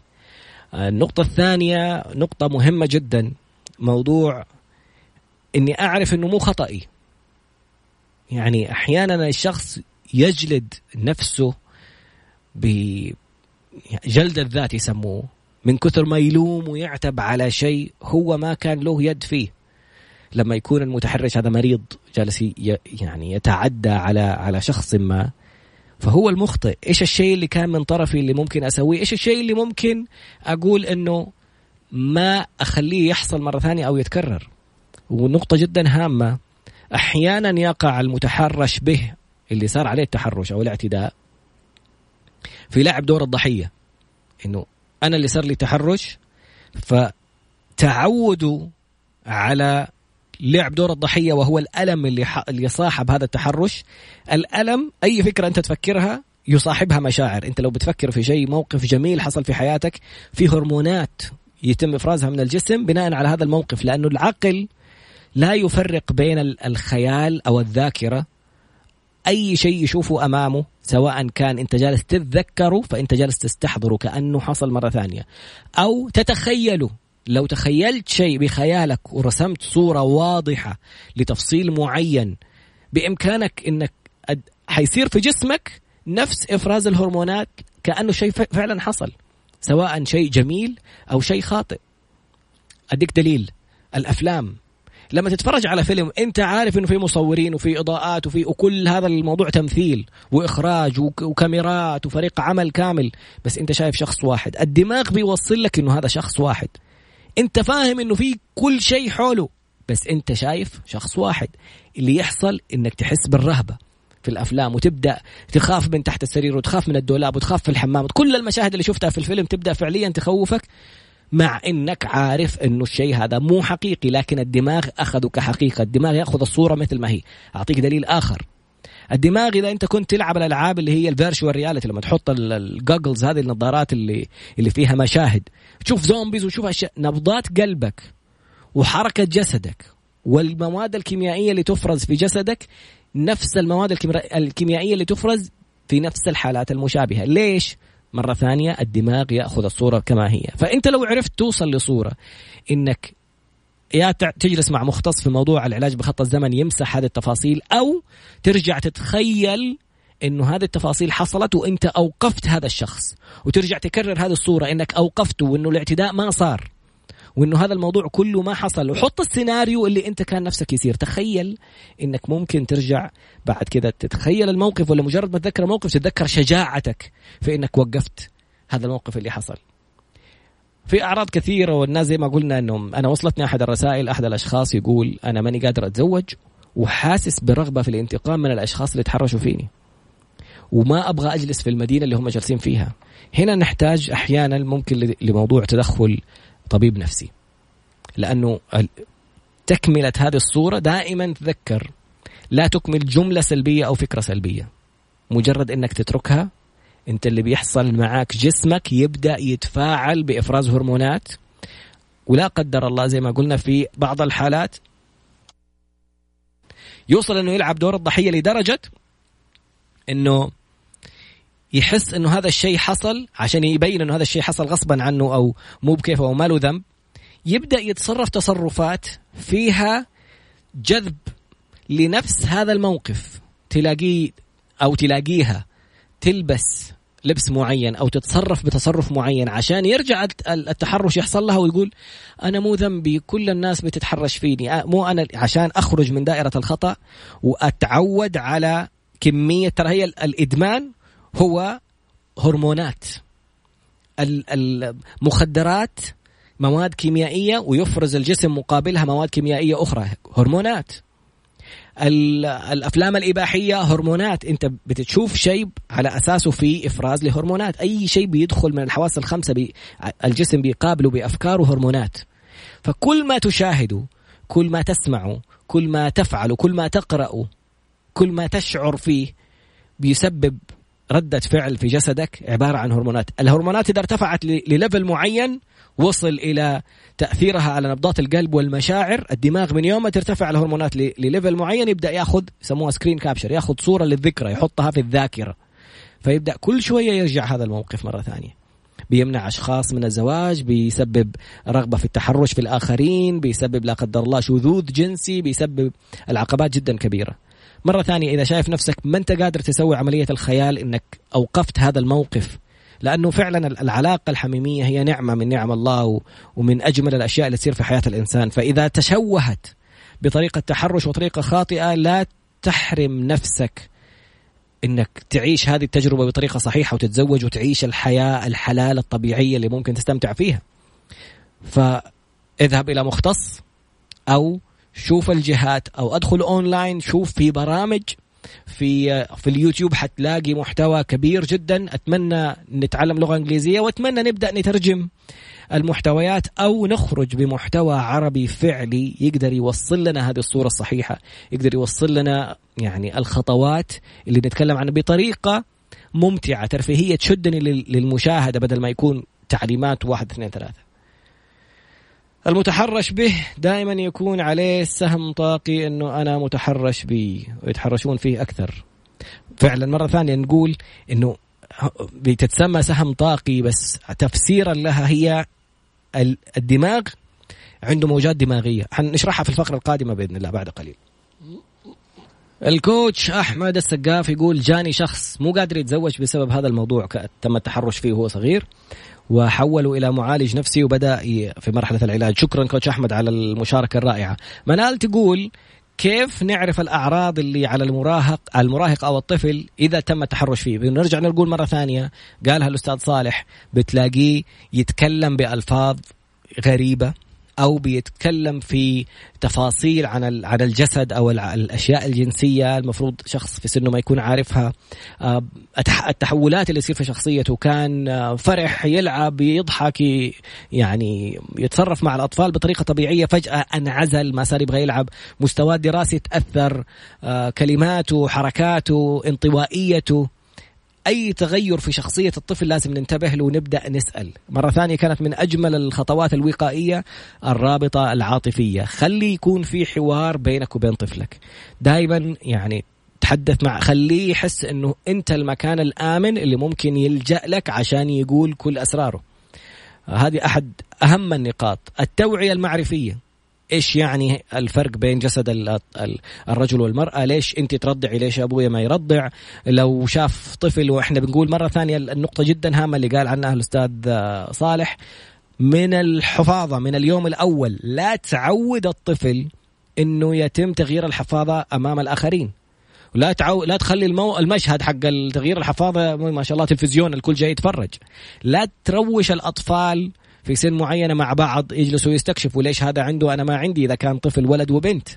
النقطة الثانية نقطة مهمة جدا موضوع إني أعرف إنه مو خطأي. يعني أحيانا الشخص يجلد نفسه بجلد الذات يسموه من كثر ما يلوم ويعتب على شيء هو ما كان له يد فيه. لما يكون المتحرش هذا مريض جالس يعني يتعدى على على شخص ما فهو المخطئ. إيش الشيء اللي كان من طرفي اللي ممكن أسويه؟ إيش الشيء اللي ممكن أقول إنه ما أخليه يحصل مرة ثانية أو يتكرر؟ ونقطة جدا هامة. أحيانا يقع المتحرش به اللي صار عليه التحرش أو الاعتداء في لعب دور الضحية. إنه أنا اللي صار لي تحرش فتعودوا على لعب دور الضحية وهو الألم اللي ح... اللي صاحب هذا التحرش. الألم أي فكرة أنت تفكرها يصاحبها مشاعر. أنت لو بتفكر في شيء موقف جميل حصل في حياتك في هرمونات يتم إفرازها من الجسم بناء على هذا الموقف لأنه العقل لا يفرق بين الخيال أو الذاكرة. أي شيء يشوفه أمامه سواء كان أنت جالس تتذكره فأنت جالس تستحضره كأنه حصل مرة ثانية. أو تتخيله لو تخيلت شيء بخيالك ورسمت صورة واضحة لتفصيل معين بإمكانك إنك حيصير في جسمك نفس إفراز الهرمونات كأنه شيء فعلا حصل سواء شيء جميل أو شيء خاطئ. أديك دليل الأفلام لما تتفرج على فيلم انت عارف انه في مصورين وفي اضاءات وفي وكل هذا الموضوع تمثيل واخراج وكاميرات وفريق عمل كامل بس انت شايف شخص واحد. الدماغ بيوصل لك إنه هذا شخص واحد. انت فاهم إنه في كل شيء حوله بس انت شايف شخص واحد. اللي يحصل إنك تحس بالرهبة في الأفلام وتبدأ تخاف من تحت السرير وتخاف من الدولاب وتخاف في الحمام. كل المشاهد اللي شفتها في الفيلم تبدأ فعليا تخوفك. مع إنك عارف إنه الشيء هذا مو حقيقي لكن الدماغ اخذه كحقيقه الدماغ يأخذ الصورة مثل ما هي. أعطيك دليل آخر. الدماغ إذا أنت كنت تلعب الألعاب اللي هي ال virtual reality لما تحط ال goggles هذه النظارات اللي اللي فيها مشاهد. تشوف zombies وتشوف أشياء نبضات قلبك وحركة جسدك والمواد الكيميائية اللي تفرز في جسدك نفس المواد الكيميائية اللي تفرز في نفس الحالات المشابهة. ليش؟ مرة ثانية الدماغ يأخذ الصورة كما هي. فأنت لو عرفت توصل لصورة إنك يا تجلس مع مختص في موضوع العلاج بخط الزمن يمسح هذه التفاصيل أو ترجع تتخيل إنه هذه التفاصيل حصلت وإنت أوقفت هذا الشخص. وترجع تكرر هذه الصورة إنك اوقفته وإنه الاعتداء ما صار. وإنه هذا الموضوع كله ما حصل. وحط السيناريو اللي أنت كان نفسك يصير. تخيل إنك ممكن ترجع بعد كذا. تتخيل الموقف ولا مجرد ما تتذكر الموقف تتذكر شجاعتك في إنك وقفت هذا الموقف اللي حصل. في أعراض كثيرة والناس زي ما قلنا إنهم أنا وصلتني أحد الرسائل أحد الأشخاص يقول أنا ماني قادر أتزوج وحاسس برغبة في الانتقام من الأشخاص اللي تحرشوا فيني. وما أبغى أجلس في المدينة اللي هم جالسين فيها. هنا نحتاج أحيانا ممكن لموضوع تدخل طبيب نفسي. لأنه تكملة هذه الصورة دائما تذكر لا تكمل جملة سلبية أو فكرة سلبية. مجرد إنك تتركها أنت اللي بيحصل معاك جسمك يبدأ يتفاعل بإفراز هرمونات. ولا قدر الله زي ما قلنا في بعض الحالات يوصل إنه يلعب دور الضحية لدرجة إنه يحس إنه هذا الشيء حصل عشان يبين إنه هذا الشيء حصل غصبا عنه أو مو بكيفه أو ما له ذنب. يبدأ يتصرف تصرفات فيها جذب لنفس هذا الموقف. تلاقيه أو تلاقيها تلبس لبس معين أو تتصرف بتصرف معين عشان يرجع التحرش يحصل لها ويقول أنا مو ذنبي كل الناس بتتحرش فيني. مو أنا عشان أخرج من دائرة الخطأ وأتعود على كمية ترى هي الإدمان هو هرمونات. المخدرات مواد كيميائية ويفرز الجسم مقابلها مواد كيميائية أخرى. هرمونات. الأفلام الإباحية هرمونات. أنت بتشوف شيء على أساسه في إفراز لهرمونات. أي شيء بيدخل من الحواس الخمسة بي الجسم بيقابله بأفكاره هرمونات. فكل ما تشاهده كل ما تسمعه كل ما تفعله كل ما تقراه كل ما تشعر فيه بيسبب ردة فعل في جسدك عبارة عن هرمونات. الهرمونات إذا ارتفعت ل level معين وصل إلى تأثيرها على نبضات القلب والمشاعر الدماغ من يوم ما ترتفع الهرمونات ل level معين يبدأ ياخذ يسموها screen capture ياخذ صورة للذكرى يحطها في الذاكرة. فيبدأ كل شوية يرجع هذا الموقف مرة ثانية. بيمنع أشخاص من الزواج بيسبب رغبة في التحرش في الآخرين بيسبب لا قدر الله شذوذ جنسي بيسبب العقبات جدا كبيرة. مرة ثانية إذا شايف نفسك ما أنت قادر تسوي عملية الخيال إنك أوقفت هذا الموقف لأنه فعلا العلاقة الحميمية هي نعمة من نعم الله ومن أجمل الأشياء اللي تصير في حياة الإنسان فإذا تشوهت بطريقة تحرش وطريقة خاطئة لا تحرم نفسك إنك تعيش هذه التجربة بطريقة صحيحة وتتزوج وتعيش الحياة الحلال الطبيعية اللي ممكن تستمتع فيها. فاذهب إلى مختص أو شوف الجهات أو أدخل أونلاين شوف في برامج في في اليوتيوب حتلاقي محتوى كبير جدا. أتمنى نتعلم لغة إنجليزية وأتمنى نبدأ نترجم المحتويات أو نخرج بمحتوى عربي فعلي يقدر يوصل لنا هذه الصورة الصحيحة يقدر يوصل لنا يعني الخطوات اللي نتكلم عنها بطريقة ممتعة ترفيهية تشدني للمشاهدة بدل ما يكون تعليمات واحد اثنين ثلاثة. المتحرش به دائما يكون عليه سهم طاقي إنه أنا متحرش بي ويتحرشون فيه أكثر. فعلا مرة ثانية نقول إنه بتتسمى سهم طاقي بس تفسيرا لها هي الدماغ عنده موجات دماغية. حنشرحها في الفقرة القادمة بإذن الله بعد قليل. الكوتش أحمد السقاف يقول جاني شخص مو قادر يتزوج بسبب هذا الموضوع تم التحرش فيه وهو صغير. وحولوا إلى معالج نفسي وبدأ في مرحلة العلاج. شكرا كوتش أحمد على المشاركة الرائعة. منال تقول كيف نعرف الأعراض اللي على المراهق المراهق أو الطفل إذا تم التحرش فيه؟ بنرجع نقول مرة ثانية. قالها الأستاذ صالح. بتلاقيه يتكلم بألفاظ غريبة. أو بيتكلم في تفاصيل عن عن الجسد أو الأشياء الجنسية. المفروض شخص في سنه ما يكون عارفها. آه، التحولات اللي تصير في شخصيته. كان آه، فرح يلعب يضحك يعني يتصرف مع الأطفال بطريقة طبيعية. فجأة انعزل ما صار يبغى يلعب. مستواه الدراسي تأثر. آه، كلماته حركاته انطوائيته. أي تغير في شخصية الطفل لازم ننتبه له ونبدأ نسأل. مرة ثانية كانت من أجمل الخطوات الوقائية الرابطة العاطفية. خلي يكون في حوار بينك وبين طفلك. دائما يعني تحدث مع خليه يحس إنه أنت المكان الآمن اللي ممكن يلجأ لك عشان يقول كل أسراره. هذه أحد أهم النقاط. التوعية المعرفية. إيش يعني الفرق بين جسد الرجل والمرأة؟ ليش أنت ترضعي؟ ليش أبويا ما يرضع؟ لو شاف طفل وإحنا بنقول مرة ثانية النقطة جدا هامة اللي قال عنها الأستاذ صالح. من الحفاظة من اليوم الأول لا تعود الطفل إنه يتم تغيير الحفاظة أمام الآخرين. لا تعو... لا تخلي المو... المشهد حق تغيير الحفاظة ما شاء الله تلفزيون الكل جاي يتفرج. لا تروش الأطفال في سن معينه مع بعض يجلسوا يستكشفوا ليش هذا عنده أنا ما عندي إذا كان طفل ولد وبنت.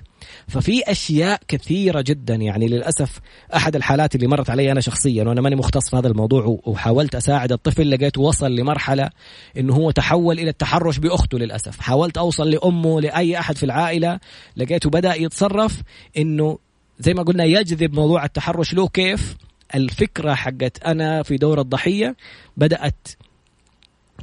ففي أشياء كثيرة جدا يعني للأسف أحد الحالات اللي مرت علي أنا شخصيا وأنا ماني مختص في هذا الموضوع وحاولت أساعد الطفل لقيت وصل لمرحلة إنه هو تحول إلى التحرش بأخته للأسف. حاولت أوصل لأمه لأي أحد في العائلة لقيته بدأ يتصرف إنه زي ما قلنا يجذب موضوع التحرش له كيف. الفكرة حقت أنا في دور الضحية بدأت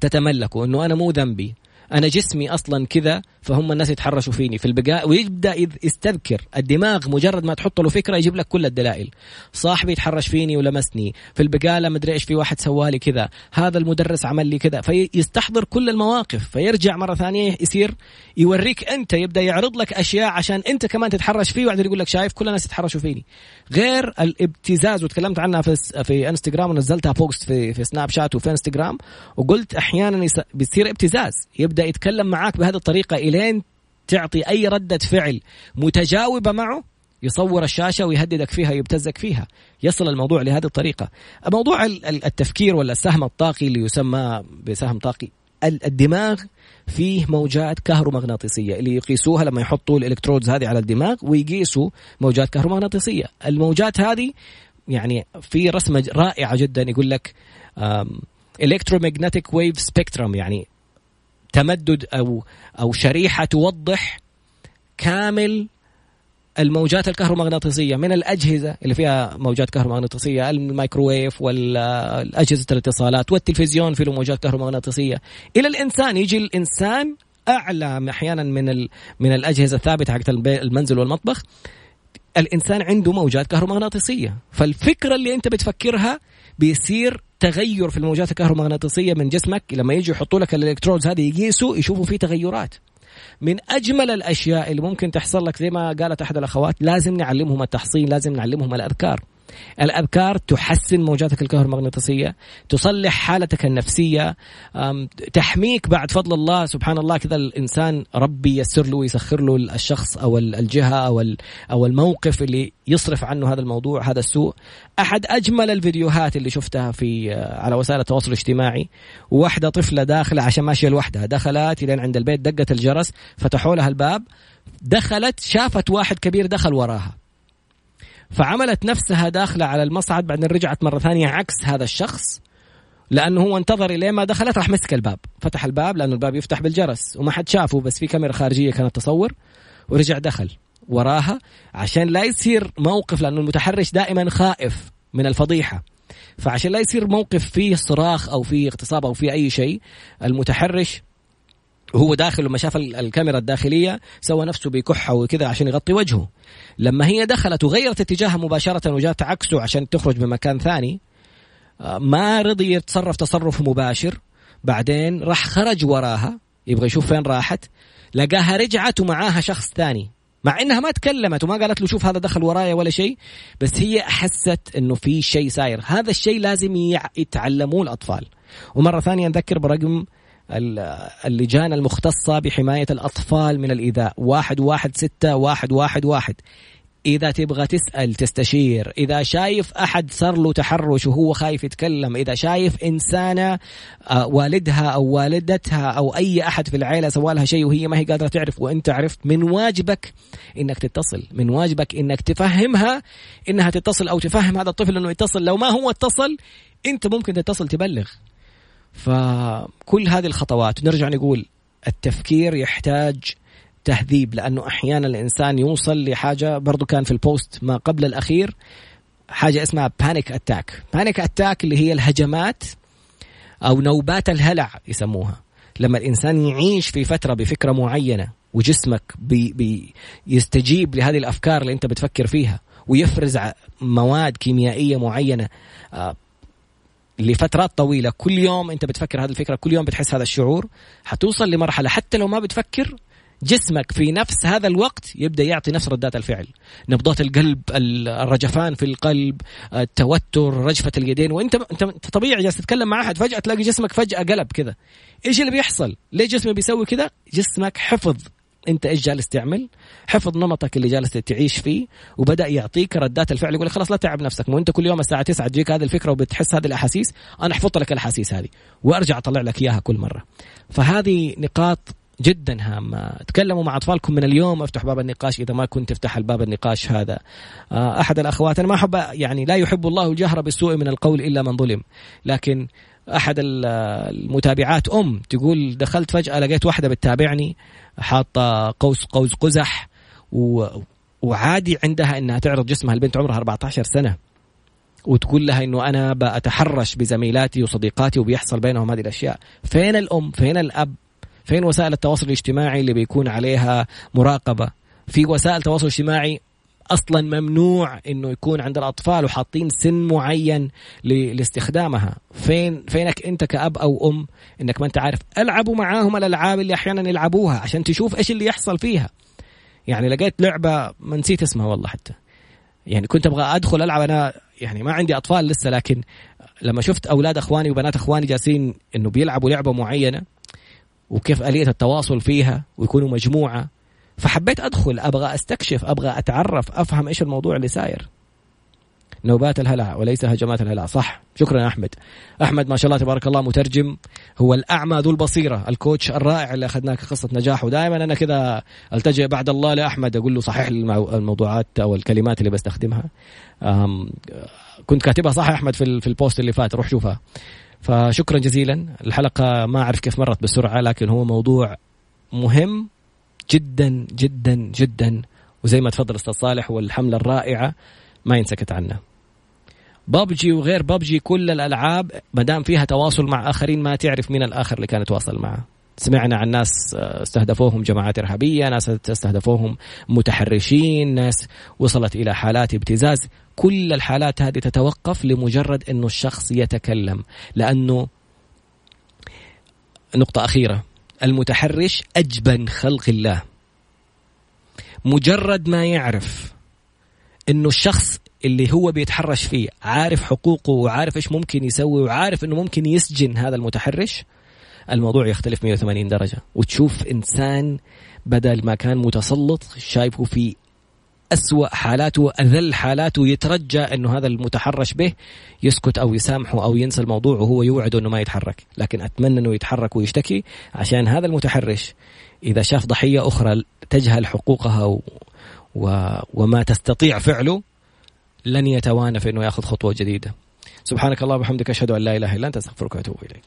تتملكه إنه أنا مو ذنبي. أنا جسمي أصلا كذا فهم الناس يتحرشوا فيني. في البقالة ويبدأ يستذكر الدماغ مجرد ما تحط له فكرة يجيب لك كل الدلائل. صاحبي يتحرش فيني ولمسني. في البقاله مدري إيش في واحد سوالي كذا. هذا المدرس عمل لي كذا. فيستحضر كل المواقف. فيرجع مرة ثانية يصير يوريك أنت يبدأ يعرض لك أشياء عشان أنت كمان تتحرش فيه وبعدين يقول لك شايف كل الناس يتحرشوا فيني. غير الابتزاز وتكلمت عنها في في انستغرام ونزلتها post في في سناب شات وفي انستغرام وقلت أحيانا بيصير ابتزاز. يبدأ يتكلم معاك بهذه الطريقة إلين تعطي أي ردة فعل متجاوبة معه يصور الشاشة ويهددك فيها يبتزك فيها. يصل الموضوع لهذه الطريقة. موضوع التفكير ولا السهم الطاقي اللي يسمى بسهم طاقي الدماغ فيه موجات كهرومغناطيسية اللي يقيسوها لما يحطوا الإلكترودز هذه على الدماغ ويقيسوا موجات كهرومغناطيسية. الموجات هذه يعني في رسمة رائعة جدا يقول لك electromagnetic wave spectrum يعني تمدد أو أو شريحة توضح كامل الموجات الكهرومغناطيسية من الأجهزة اللي فيها موجات كهرومغناطيسية الميكروويف والأجهزة الاتصالات والتلفزيون فيه موجات كهرومغناطيسية. إلى الإنسان يجي الإنسان أعلى أحيانا من من الأجهزة الثابتة حقت المنزل والمطبخ. الإنسان عنده موجات كهرومغناطيسية. فالفكرة اللي أنت بتفكرها بيصير تغير في الموجات الكهرومغناطيسية من جسمك. لما يجوا يحطوا لك الإلكترودز هذه يقيسوا يشوفوا فيه تغيرات. من أجمل الأشياء اللي ممكن تحصل لك زي ما قالت أحد الأخوات لازم نعلمهم التحصين لازم نعلمهم الأذكار. الأذكار تحسن موجاتك الكهرومغناطيسية تصلح حالتك النفسية تحميك بعد فضل الله سبحان الله كذا الإنسان ربي يسر له ويسخر له الشخص أو الجهة أو أو الموقف اللي يصرف عنه هذا الموضوع هذا السوء. أحد أجمل الفيديوهات اللي شفتها في آه، على وسائل التواصل الاجتماعي واحدة طفلة داخلة عشان ماشية لوحدها دخلت لين عند البيت دقت الجرس فتحوا لها الباب دخلت شافت واحد كبير دخل وراها. فعملت نفسها داخلة على المصعد بعدين رجعت مرة ثانية عكس هذا الشخص لأنه هو انتظر الين ما دخلت راح مسك الباب. فتح الباب لأنه الباب يفتح بالجرس وما حد شافه بس في كاميرا خارجية كانت تصور ورجع دخل وراها عشان لا يصير موقف لأنه المتحرش دائما خائف من الفضيحة. فعشان لا يصير موقف فيه صراخ أو فيه اغتصاب أو فيه أي شيء المتحرش وهو داخل لما شاف الكاميرا الداخلية سوى نفسه بكحة وكذا عشان يغطي وجهه. لما هي دخلت وغيرت اتجاهها مباشرة وجات عكسه عشان تخرج بمكان ثاني آه، ما رضي يتصرف تصرف مباشر. بعدين راح خرج وراها يبغى يشوف فين راحت. لقاها رجعت ومعاها شخص ثاني. مع إنها ما تكلمت وما قالت له شوف هذا دخل ورايا ولا شيء بس هي حست إنه في شيء ساير. هذا الشيء لازم يتعلموه الأطفال. ومرة ثانية نذكر برقم اللجان المختصة بحماية الأطفال من الإيذاء. واحد واحد ستة واحد واحد واحد. إذا تبغى تسأل تستشير. إذا شايف أحد صار له تحرش وهو خايف يتكلم إذا شايف إنسانة آه، والدها أو والدتها أو أي أحد في العيلة سوى لها شيء وهي ما هي قادرة تعرف وأنت عرفت من واجبك إنك تتصل من واجبك إنك تفهمها إنها تتصل أو تفهم هذا الطفل إنه يتصل. لو ما هو اتصل أنت ممكن تتصل تبلغ. فكل هذه الخطوات نرجع نقول التفكير يحتاج تهذيب لأنه أحيانا الإنسان يوصل لحاجة برضو كان في البوست ما قبل الأخير حاجة اسمها panic attack panic attack اللي هي الهجمات أو نوبات الهلع يسموها. لما الإنسان يعيش في فترة بفكرة معينة وجسمك بي بي يستجيب لهذه الأفكار اللي أنت بتفكر فيها ويفرز مواد كيميائية معينة آه، لفترات طويلة. كل يوم انت بتفكر هذه الفكرة كل يوم بتحس هذا الشعور. حتوصل لمرحلة حتى لو ما بتفكر جسمك في نفس هذا الوقت يبدأ يعطي نفس ردات الفعل. نبضات القلب الرجفان في القلب التوتر رجفة اليدين. وانت انت طبيعي جالس تتكلم مع أحد فجأة تلاقي جسمك فجأة قلب كذا إيش اللي بيحصل؟ ليه جسمك بيسوي كذا جسمك حفظ. انت إيش جالس تعمل؟ حفظ نمطك اللي جالس تعيش فيه وبدأ يعطيك ردات الفعل يقول لك خلاص لا تعب نفسك مو انت كل يوم الساعة 9 تجيك هذه الفكرة وبتحس هذه الأحاسيس أنا أحفظ لك الأحاسيس هذه وأرجع أطلع لك إياها كل مرة. فهذه نقاط جدا هامة. تكلموا مع أطفالكم من اليوم افتح باب النقاش إذا ما كنت تفتح الباب النقاش هذا. آه، أحد الأخوات أنا ما أحب يعني لا يحب الله الجهر بالسوء من القول إلا من ظلم لكن أحد المتابعات أم تقول دخلت فجأة لقيت واحدة بتتابعني حاطة قوس قوس قزح وعادي عندها إنها تعرض جسمها البنت عمرها 14 سنة. وتقول لها إنه أنا بتحرش بزميلاتي وصديقاتي وبيحصل بينهم هذه الأشياء. فين الأم؟ فين الأب؟ فين وسائل التواصل الاجتماعي اللي بيكون عليها مراقبة؟ في وسائل تواصل اجتماعي أصلا ممنوع إنه يكون عند الأطفال وحاطين سن معين لاستخدامها. فين فينك أنت كأب أو أم إنك ما أنت عارف. ألعبوا معاهم الألعاب اللي أحيانا يلعبوها عشان تشوف إيش اللي يحصل فيها. يعني لقيت لعبة ما نسيت اسمها والله حتى. يعني كنت أبغى أدخل ألعب. أنا يعني ما عندي أطفال لسه لكن لما شفت أولاد أخواني وبنات أخواني جالسين إنه بيلعبوا لعبة معينة وكيف آلية التواصل فيها ويكونوا مجموعة فحبيت أدخل أبغى أستكشف أبغى أتعرف أفهم إيش الموضوع اللي ساير نوبات الهلع وليس هجمات الهلع صح. شكرا يا أحمد. أحمد ما شاء الله تبارك الله مترجم هو الأعمى ذو البصيرة الكوتش الرائع اللي اخذناه قصة نجاح. ودائما أنا كذا ألتجئ بعد الله لأحمد أقول له صحيح الموضوعات أو الكلمات اللي بستخدمها. كنت كاتبها صح يا أحمد في البوست اللي فات. روح شوفها. فشكرا جزيلا. الحلقة ما أعرف كيف مرت بسرعة لكن هو موضوع مهم. جدا جدا جدا. وزي ما تفضل أستاذ صالح والحملة الرائعة ما ينسكت عنها. بابجي وغير بابجي كل الألعاب ما دام فيها تواصل مع آخرين ما تعرف مين الآخر اللي كان يتواصل معه. سمعنا عن ناس استهدفوهم جماعات إرهابية، ناس استهدفوهم متحرشين، ناس وصلت إلى حالات ابتزاز، كل الحالات هذه تتوقف لمجرد إنه الشخص يتكلم، لأنه نقطة أخيرة. المتحرش أجبن خلق الله. مجرد ما يعرف إنه الشخص اللي هو بيتحرش فيه عارف حقوقه وعارف إيش ممكن يسوي وعارف إنه ممكن يسجن هذا المتحرش الموضوع يختلف 180 درجة. وتشوف إنسان بدل ما كان متسلط شايفه في أسوأ حالاته وأذل حالاته يترجى أنه هذا المتحرش به يسكت أو يسامحه أو ينسى الموضوع وهو يوعده أنه ما يتحرك. لكن أتمنى أنه يتحرك ويشتكي عشان هذا المتحرش إذا شاف ضحية أخرى تجهل حقوقها و... و... وما تستطيع فعله لن يتوانى في أنه يأخذ خطوة جديدة. سبحانك اللهم وبحمدك أشهد أن لا إله إلا أنت أستغفرك وأتوب إليك.